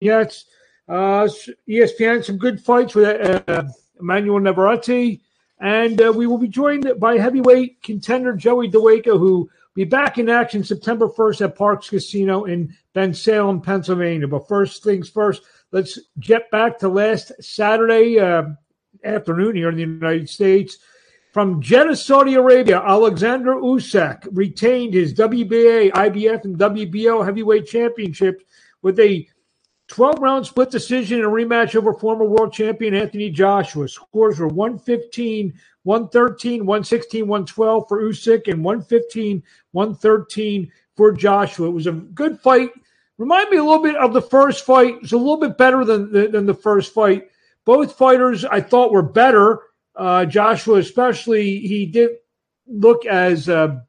vignettes. Uh, ESPN, some good fights with uh, Emanuel Navarrete. And uh, we will be joined by heavyweight contender Joey Dawejko, who will be back in action September 1st at Parx Casino in Bensalem, Pennsylvania. But first things first, let's get back to last Saturday uh, afternoon here in the United States. From Jeddah, Saudi Arabia, Alexander Usyk retained his WBA, IBF, and WBO heavyweight championships with a 12 round split decision and a rematch over former world champion Anthony Joshua. Scores were 115, 113, 116, 112 for Usyk, and 115, 113 for Joshua. It was a good fight. Remind me a little bit of the first fight. It was a little bit better than, than the first fight. Both fighters I thought were better. Uh, Joshua, especially, he did look as uh,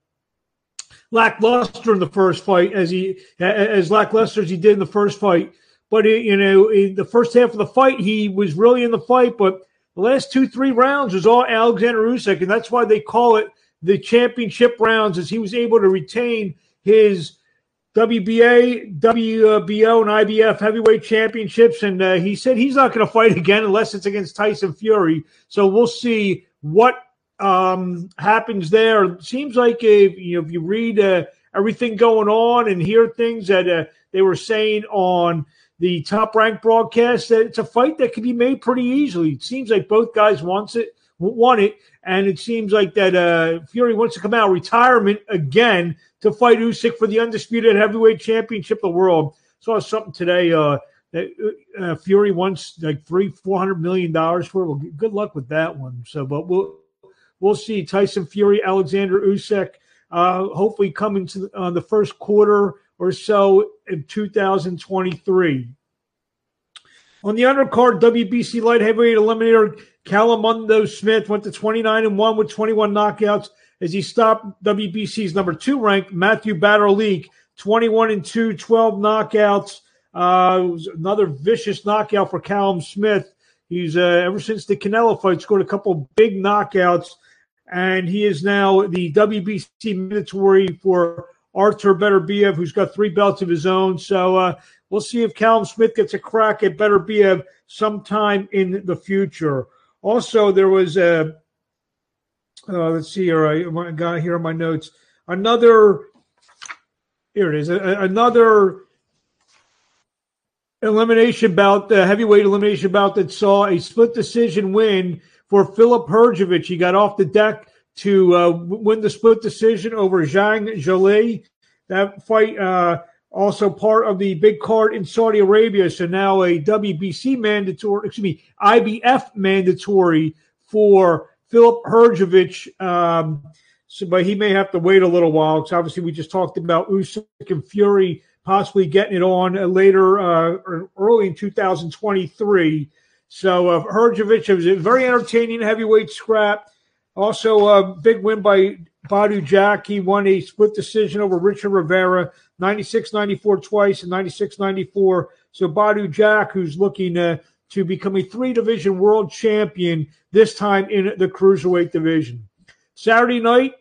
lackluster in the first fight as he as lackluster as he did in the first fight. But you know, in the first half of the fight, he was really in the fight. But the last two, three rounds was all Alexander Usyk, and that's why they call it the championship rounds, as he was able to retain his WBA, WBO, and IBF heavyweight championships. And uh, he said he's not going to fight again unless it's against Tyson Fury. So we'll see what um, happens there. It seems like if you know if you read uh, everything going on and hear things that uh, they were saying on the top ranked broadcast that it's a fight that can be made pretty easily. It seems like both guys wants it, want it, and it seems like that uh, Fury wants to come out retirement again to fight Usyk for the undisputed heavyweight championship of the world. Saw something today uh, that uh, Fury wants like three, four hundred million dollars for. It. Well, good luck with that one. So, but we'll we'll see. Tyson Fury, Alexander Usyk, uh, hopefully coming to uh, the first quarter or so in 2023. On the undercard, WBC light heavyweight eliminator Calimundo Smith went to 29 and 1 with 21 knockouts as he stopped WBC's number two ranked Matthew Bauderlique 21 and 2, 12 knockouts. Uh, it was another vicious knockout for Callum Smith. He's uh, ever since the Canelo fight scored a couple big knockouts, and he is now the WBC mandatory for Artur Beterbiev, who's got three belts of his own. So uh, we'll see if Callum Smith gets a crack at Beterbiev sometime in the future. Also, there was a uh, let's see here. I got here on my notes another. Here it is. A, another elimination bout, the heavyweight elimination bout that saw a split decision win for Philip Hrgovic. He got off the deck to uh, win the split decision over Zhang Zhilei. That fight uh, also part of the big card in Saudi Arabia. So now a WBC mandatory, excuse me, IBF mandatory for Philip Hrgovic. Um, so, but he may have to wait a little while because obviously we just talked about Usyk and Fury possibly getting it on later uh, or early in 2023. So uh, Hrgovic was a very entertaining heavyweight scrap. Also, a big win by Badou Jack. He won a split decision over Richard Rivera, 96 94 twice and 96 94. So, Badou Jack, who's looking uh, to become a three division world champion, this time in the cruiserweight division. Saturday night,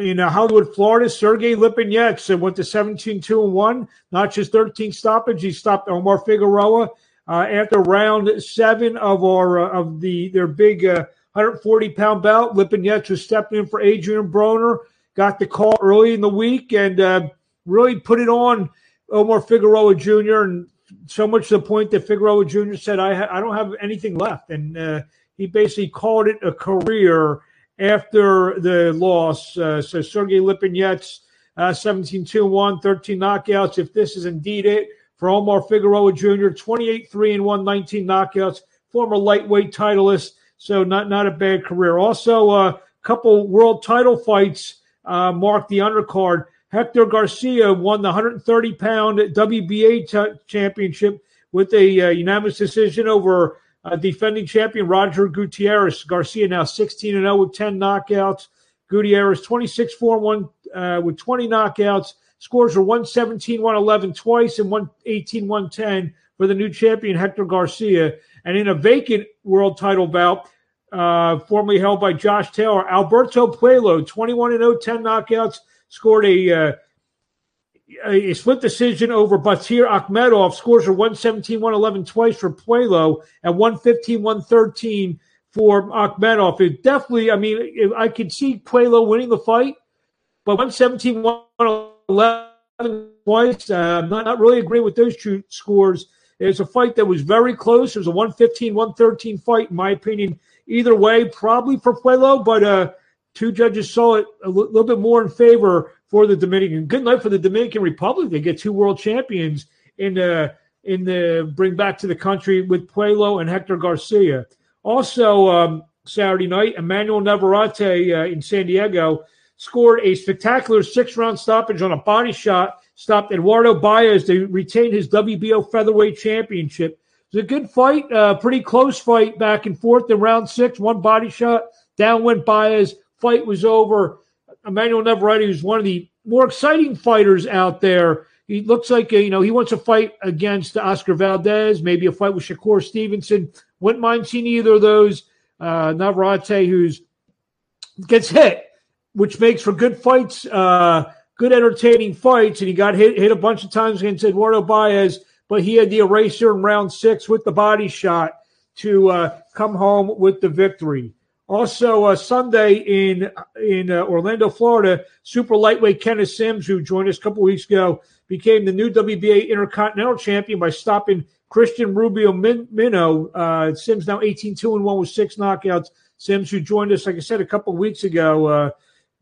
in uh, Hollywood, Florida, Sergey Lipinets went to 17 2 and 1, not just 13 stoppage. He stopped Omar Figueroa uh, after round seven of our uh, of the their big uh, 140 pound bout. Lipinets was stepping in for Adrian Broner. Got the call early in the week and uh, really put it on Omar Figueroa Jr. And so much to the point that Figueroa Jr. said, I, ha- I don't have anything left. And uh, he basically called it a career after the loss. Uh, so Sergey Lipinets, uh, 17 2 1, 13 knockouts. If this is indeed it for Omar Figueroa Jr., 28-3-1, 19 knockouts, former lightweight titleist. So not not a bad career. Also, a uh, couple world title fights uh, marked the undercard. Hector Garcia won the 130 pound WBA t- championship with a uh, unanimous decision over uh, defending champion Roger Gutierrez. Garcia now 16 and 0 with 10 knockouts. Gutierrez 26 4 1 uh, with 20 knockouts. Scores were 117 111 twice and 118 110 for the new champion Hector Garcia. And in a vacant world title bout, uh, formerly held by Josh Taylor, Alberto Puello, 21 0, 10 knockouts, scored a uh, a split decision over Batyr Akhmedov. Scores are 117 111 twice for Puello and 115 113 for Akhmedov. It definitely, I mean, I could see Puello winning the fight, but 117 111 twice. Uh, I'm not, not really agreeing with those two scores. It's a fight that was very close. It was a 115 113 fight, in my opinion. Either way, probably for Puello, but uh, two judges saw it a l- little bit more in favor for the Dominican. Good night for the Dominican Republic. They get two world champions in the in the bring back to the country with Puello and Hector Garcia. Also, um, Saturday night, Emanuel Navarrete uh, in San Diego scored a spectacular six round stoppage on a body shot, stopped Eduardo Baez to retain his WBO featherweight championship. It was a good fight, uh, pretty close fight back and forth in round six. One body shot, down went Baez. Fight was over. Emanuel Navarrete is one of the more exciting fighters out there. He looks like you know he wants to fight against Oscar Valdez, maybe a fight with Shakur Stevenson. Wouldn't mind seeing either of those. Uh, Navarrete, who's gets hit, which makes for good fights, uh, good entertaining fights. And he got hit hit a bunch of times against Eduardo Baez, but he had the eraser in round six with the body shot to uh, come home with the victory. Also, uh, Sunday in in uh, Orlando, Florida, super lightweight Kenneth Sims, who joined us a couple weeks ago, became the new WBA Intercontinental Champion by stopping Christian Rubio Min-. Uh, Sims now 18 2 and 1 with six knockouts. Sims, who joined us, like I said, a couple weeks ago.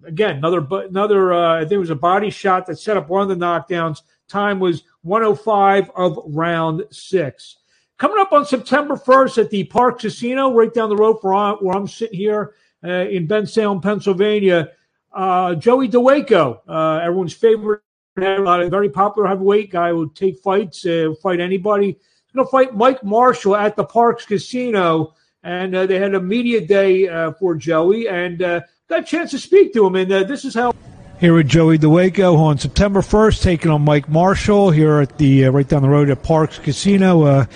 Uh, again, another, another uh, I think it was a body shot that set up one of the knockdowns. Time was 105 of round six. Coming up on September 1st at the Park Casino, right down the road from where I'm sitting here uh, in Bensalem, Pennsylvania, uh, Joey Dawejko, uh, everyone's favorite, very popular heavyweight guy would take fights, uh, fight anybody. He's going to fight Mike Marshall at the Parx Casino. And uh, they had a media day uh, for Joey and got a chance to speak to him. And this is how. Here with Joey Dawejko on September 1st, taking on Mike Marshall here at the right down the road at Parx Casino.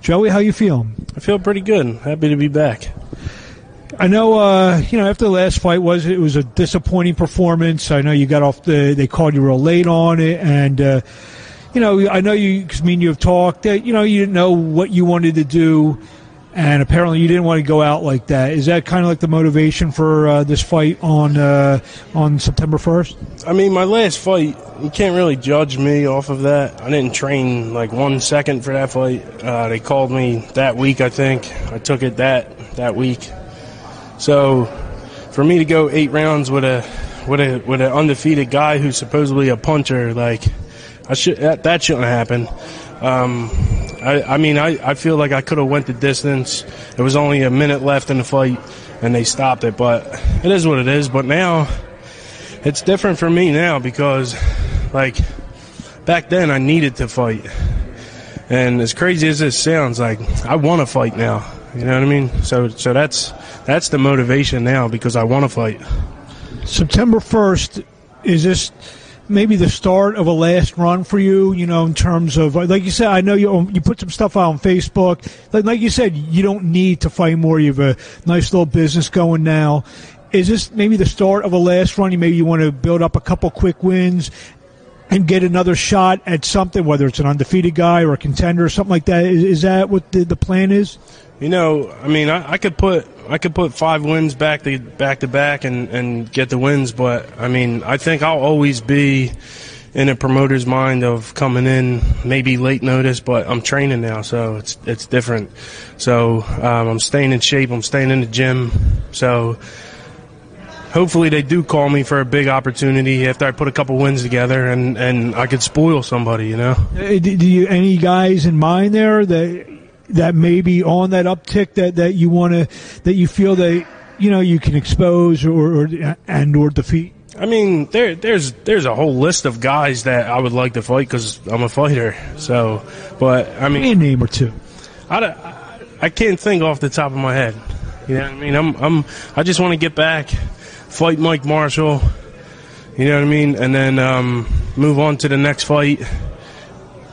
Joey, how you feeling? I feel pretty good. Happy to be back. I know, uh, you know, after the last fight was it was a disappointing performance. I know you got off the they called you real late on it, and uh, you know, I know you because me and you have talked that you know you didn't know what you wanted to do, and apparently you didn't want to go out like that. Is that kind of like the motivation for uh, this fight on uh, on September first? I mean, my last fight, you can't really judge me off of that. I didn't train like one second for that fight. Uh, they called me that week, I think. I took it that that week. So, for me to go eight rounds with a with a with an undefeated guy who's supposedly a puncher, like I should that, that shouldn't happen. Um, I, I, mean, I, I feel like I could have went the distance. There was only a minute left in the fight, and they stopped it. But it is what it is. But now, it's different for me now because, like, back then I needed to fight, and as crazy as this sounds, like I want to fight now. You know what I mean? So, so that's that's the motivation now because I want to fight. September first is this maybe the start of a last run for you, you know, in terms of uh, like you said, I know you you put some stuff out on Facebook. Like, like you said, you don't need to fight more. You have a nice little business going now. Is this maybe the start of a last run? You maybe you want to build up a couple quick wins and get another shot at something, whether it's an undefeated guy or a contender or something like that. Is, is that what the, the plan is? You know, I mean, I, I, could put I could put five wins back to back to back and and get the wins, but I mean, I think I'll always be in a promoter's mind of coming in maybe late notice, but I'm training now, so it's it's different. So um, I'm staying in shape. I'm staying in the gym. So hopefully they do call me for a big opportunity after I put a couple wins together and and I could spoil somebody. You know. Do you any guys in mind there that? That may be on that uptick that, that you want to that you feel that you know you can expose or, or and or defeat? I mean, there there's there's a whole list of guys that I would like to fight because I'm a fighter. So, but I mean, a name or two. I, I can't think off the top of my head. You know what I mean? I'm I'm I just want to get back, fight Mike Marshall. You know what I mean, and then um, move on to the next fight,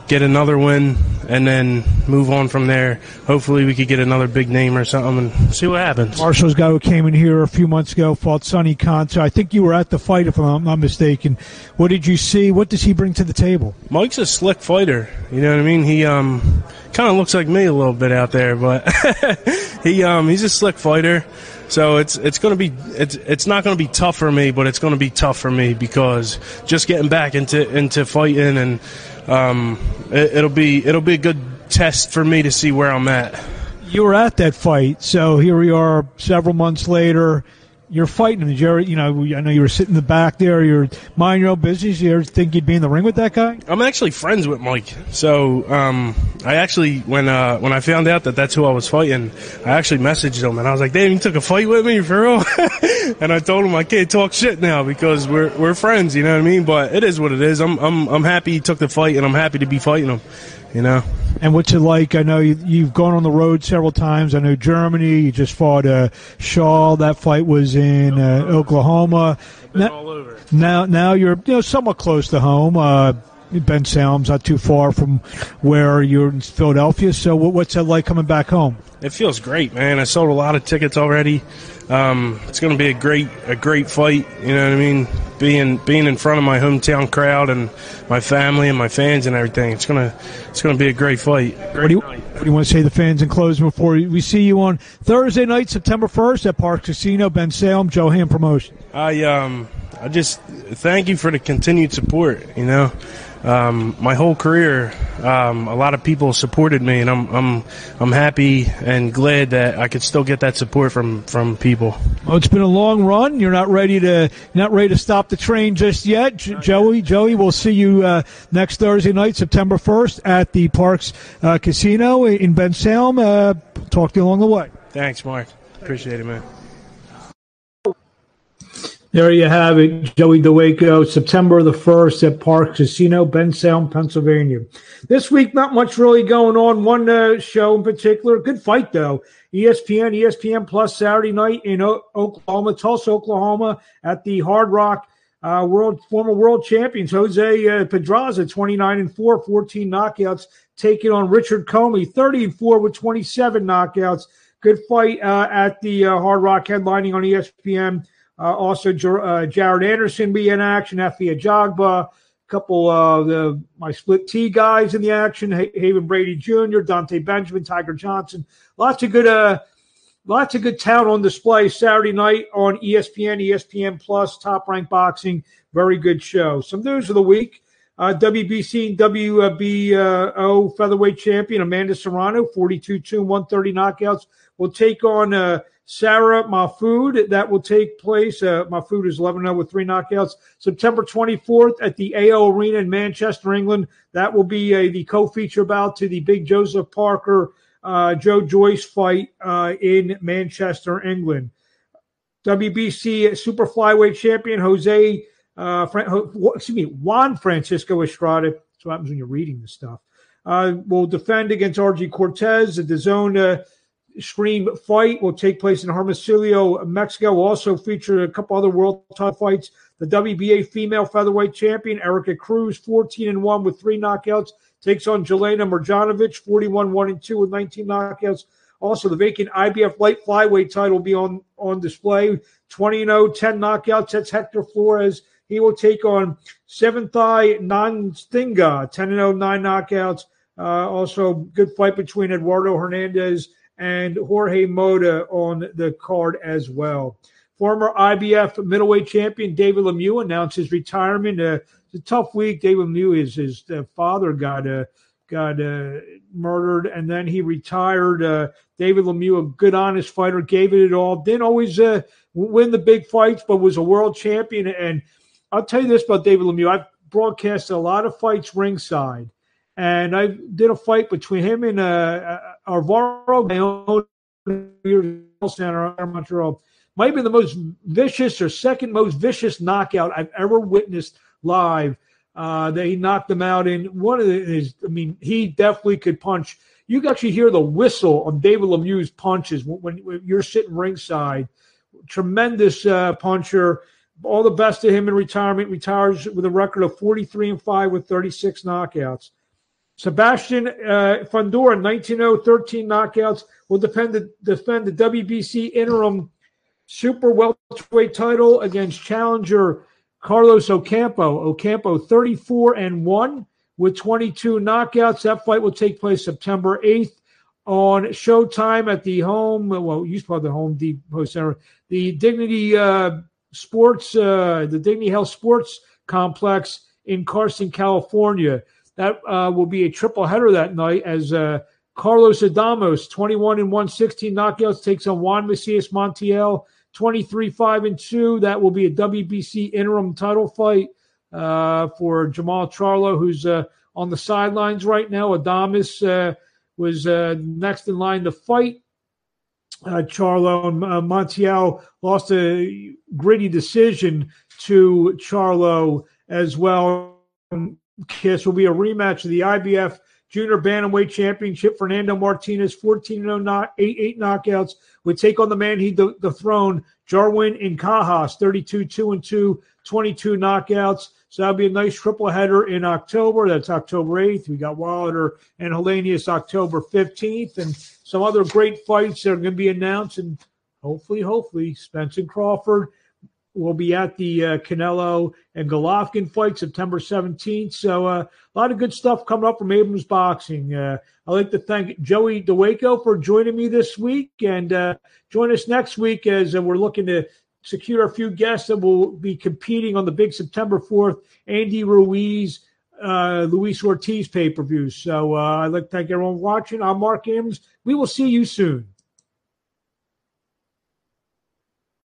get another win, and then move on from there. Hopefully, we could get another big name or something and see what happens. Marshall's guy who came in here a few months ago fought Sonny Conto. I think you were at the fight, if I'm not mistaken. What did you see? What does he bring to the table? Mike's a slick fighter. You know what I mean? He um kind of looks like me a little bit out there, but he um he's a slick fighter. So it's it's going to be it's it's not going to be tough for me, but it's going to be tough for me because just getting back into into fighting and um, it, it'll be it'll be a good test for me to see where I'm at. You were at that fight, so here we are several months later you're fighting him. Jerry, you know, I know you were sitting in the back there. You're minding your own business. You ever think you'd be in the ring with that guy? I'm actually friends with Mike. So um, I actually, when uh, when I found out that that's who I was fighting, I actually messaged him and I was like, "Damn, you took a fight with me for real?" and I told him I can't talk shit now because we're we're friends. You know what I mean? But it is what it is. I'm I'm I'm happy he took the fight and I'm happy to be fighting him you know. And what's it like? I know you, have gone on the road several times. I know Germany. You just fought uh, Shaw. That fight was in uh, Oklahoma. Now, now, now, you're you know somewhat close to home. Uh, Bensalem's not too far from where you're in Philadelphia. So, what's it like coming back home? It feels great, man. I sold a lot of tickets already. Um, it's going to be a great, a great fight. You know what I mean? Being being in front of my hometown crowd and my family and my fans and everything. It's gonna, it's gonna be a great fight. Great what, do you, what do you want to say to the fans in closing before we see you on Thursday night, September first at Park Casino, Bensalem, Ham Promotion? I um, I just thank you for the continued support. You know, um, my whole career, um, a lot of people supported me, and I'm I'm I'm happy and glad that I could still get that support from from people. Well, it's been a long run. You're not ready to not ready to stop the train just yet, J- Joey. Joey, we'll see you uh, next Thursday night, September 1st, at the Parx uh, Casino in Bensalem. Uh, talk to you along the way. Thanks, Marc. Appreciate it, man. There you have it, Joey Dawejko, September the 1st at Park Casino, Bensalem, Pennsylvania. This week, not much really going on. One uh, show in particular, good fight though. ESPN, ESPN Plus Saturday night in o- Oklahoma, Tulsa, Oklahoma, at the Hard Rock. Uh, world former world champions Jose uh, Pedraza, 29 and 4, 14 knockouts, taking on Richard Commey, 30 and 4 with 27 knockouts. Good fight uh, at the uh, Hard Rock headlining on ESPN. Uh, also, uh, Jared Anderson be in action. Efe Ajagba, a couple of the my split T guys in the action. Haven Brady Jr., Dante Benjamin, Tiger Johnson. Lots of good, uh, lots of good talent on display Saturday night on ESPN, ESPN Plus, Top Rank Boxing. Very good show. Some news of the week. Uh, WBC and WBO featherweight champion Amanda Serrano, 42 2 130 knockouts, will take on uh, Sarah Mahfoud. That will take place. Uh, Mahfoud is 11 0 with three knockouts. September 24th at the AO Arena in Manchester, England. That will be a, the co feature bout to the big Joseph Parker uh, Joe Joyce fight uh, in Manchester, England. WBC super flyweight champion Jose, uh, Fran- excuse me, Juan Francisco Estrada. That's what happens when you're reading this stuff. Uh, will defend against Argi Cortes. The zone uh, Scream fight will take place in Hermosillo, Mexico. Will also feature a couple other world title fights. The WBA female featherweight champion Erika Cruz, 14 and 1 with three knockouts, takes on Jelena Marjanovic, 41 1 and 2 with 19 knockouts. Also, the vacant IBF light flyweight title will be on, on display. 20 0, 10 knockouts. That's Hector Flores. He will take on Seventh Eye Nandinga, 10 0, 9 knockouts. Uh, also, good fight between Eduardo Hernandez and Jorge Mota on the card as well. Former IBF middleweight champion David Lemieux announced his retirement. Uh, it's a tough week. David Lemieux, his, his uh, father got uh, got uh, murdered, and then he retired. Uh, David Lemieux, a good, honest fighter, gave it all. Didn't always uh, win the big fights, but was a world champion. And I'll tell you this about David Lemieux: I've broadcasted a lot of fights ringside, and I did a fight between him and uh, Alvaro Bayona Center in Montreal might be the most vicious or second most vicious knockout I've ever witnessed live. Uh, that he knocked them out in one of his. I mean, he definitely could punch. You can actually hear the whistle on David Lemieux's punches when, when you're sitting ringside. Tremendous uh, puncher. All the best to him in retirement. Retires with a record of 43 and five with 36 knockouts. Sebastian uh, Fundora, 19-0, 13 knockouts, will defend the, defend the WBC interim super welterweight title against challenger Carlos Ocampo. Ocampo, 34 and 1 with 22 knockouts. That fight will take place September 8th on Showtime at the home, well, used to call the Home Depot Center, the Dignity uh, Sports, uh, the Dignity Health Sports Complex in Carson, California. That uh, will be a triple header that night as uh, Carlos Adames, 21 and 116 knockouts, takes on Juan Macias Montiel, 23 5 and 2. That will be a WBC interim title fight uh, for Jermall Charlo, who's uh, on the sidelines right now. Adames uh, was uh, next in line to fight. Charlo and Montiel lost a gritty decision to Charlo as well. Kiss will be a rematch of the IBF Junior Bantamweight Championship. Fernando Martinez, 14 0, 8 8 knockouts, would take on the man he de- dethroned, Jerwin Ancajas, 32 2 and 2, 22 knockouts. So that'll be a nice triple header in October. That's October 8th. We got Wilder and Helenius October 15th, and some other great fights that are going to be announced. And hopefully, hopefully, Spence and Crawford will be at the uh, Canelo and Golovkin fight September 17th. So uh, a lot of good stuff coming up from Abrams Boxing. Uh, I'd like to thank Joey Dawejko for joining me this week and uh, join us next week as uh, we're looking to secure a few guests that will be competing on the big September 4th Andy Ruiz, uh, Luis Ortiz pay per view. So I'd like to thank everyone watching. I'm Marc Abrams. We will see you soon.